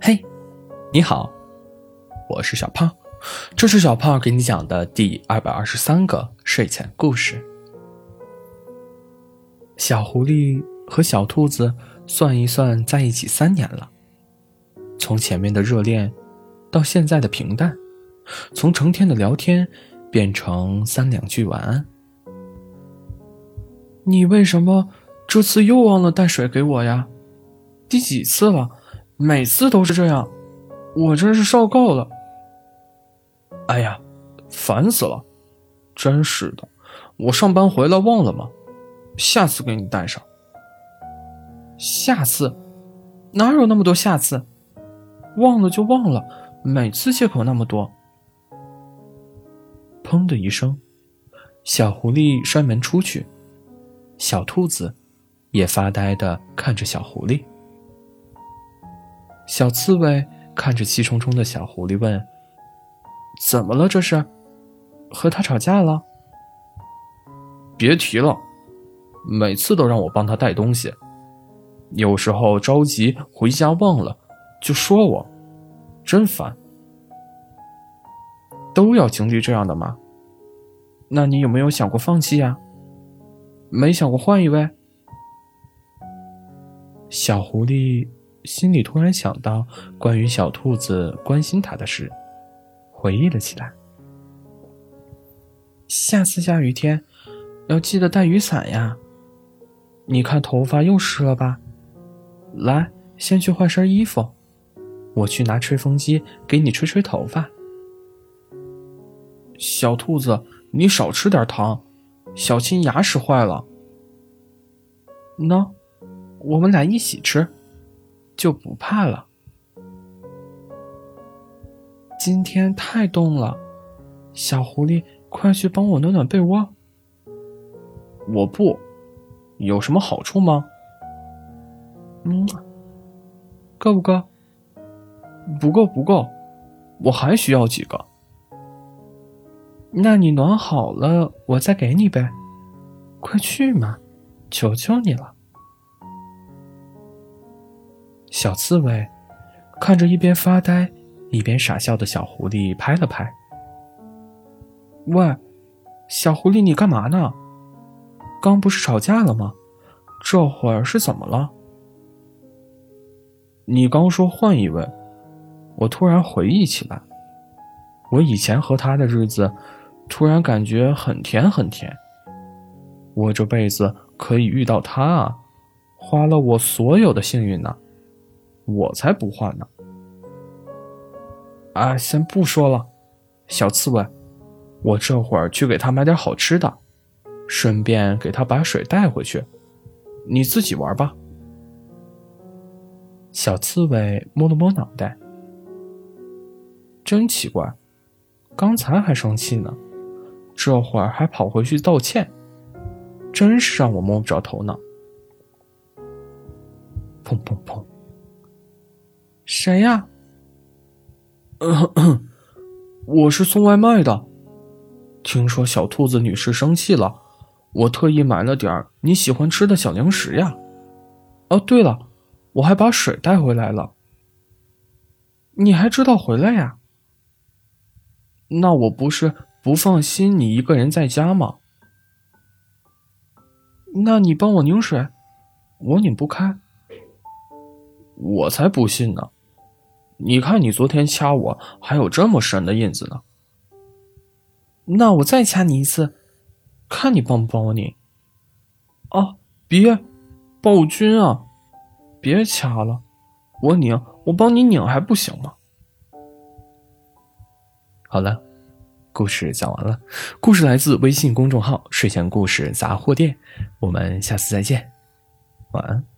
嘿，你好，我是小胖，这是小胖给你讲的第二百二十三个睡前故事。小狐狸和小兔子算一算在一起三年了，从前面的热恋到现在的平淡，从成天的聊天变成三两句晚安。你为什么这次又忘了带水给我呀？第几次了？每次都是这样，我真是受够了。哎呀，烦死了！真是的，我上班回来忘了吗？下次给你带上。下次？哪有那么多下次？忘了就忘了，每次借口那么多。砰的一声，小狐狸摔门出去，小兔子也发呆的看着小狐狸。小刺猬看着气冲冲的小狐狸问：“怎么了？这是和他吵架了？”别提了，每次都让我帮他带东西，有时候着急回家忘了，就说我，真烦。都要经历这样的吗？那你有没有想过放弃呀？没想过换一位？小狐狸。心里突然想到关于小兔子关心他的事，回忆了起来。下次下雨天要记得带雨伞呀。你看头发又湿了吧？来，先去换身衣服，我去拿吹风机给你吹吹头发。小兔子，你少吃点糖，小心牙齿坏了。喏，我们俩一起吃。就不怕了。今天太冻了，小狐狸，快去帮我暖暖被窝。我不，有什么好处吗？嗯，够不够？不够，不够，我还需要几个。那你暖好了，我再给你呗。快去嘛，求求你了。小刺猬看着一边发呆一边傻笑的小狐狸，拍了拍：“喂，小狐狸，你干嘛呢？刚不是吵架了吗？这会儿是怎么了？”你刚说换一位，我突然回忆起来，我以前和他的日子，突然感觉很甜很甜。我这辈子可以遇到他啊，花了我所有的幸运呢。我才不换呢！啊，先不说了，小刺猬，我这会儿去给他买点好吃的，顺便给他把水带回去，你自己玩吧。小刺猬摸了摸脑袋，真奇怪，刚才还生气呢，这会儿还跑回去道歉，真是让我摸不着头脑。砰砰砰！谁呀？我是送外卖的。听说小兔子女士生气了，我特意买了点你喜欢吃的小零食呀。哦，对了，我还把水带回来了。你还知道回来呀？那我不是不放心你一个人在家吗？那你帮我拧水，我拧不开。我才不信呢。你看，你昨天掐我还有这么深的印子呢。那我再掐你一次，看你帮不帮我拧。啊，别，暴君啊！别掐了，我拧，我帮你拧还不行吗？好了，故事讲完了。故事来自微信公众号“睡前故事杂货店”，我们下次再见，晚安。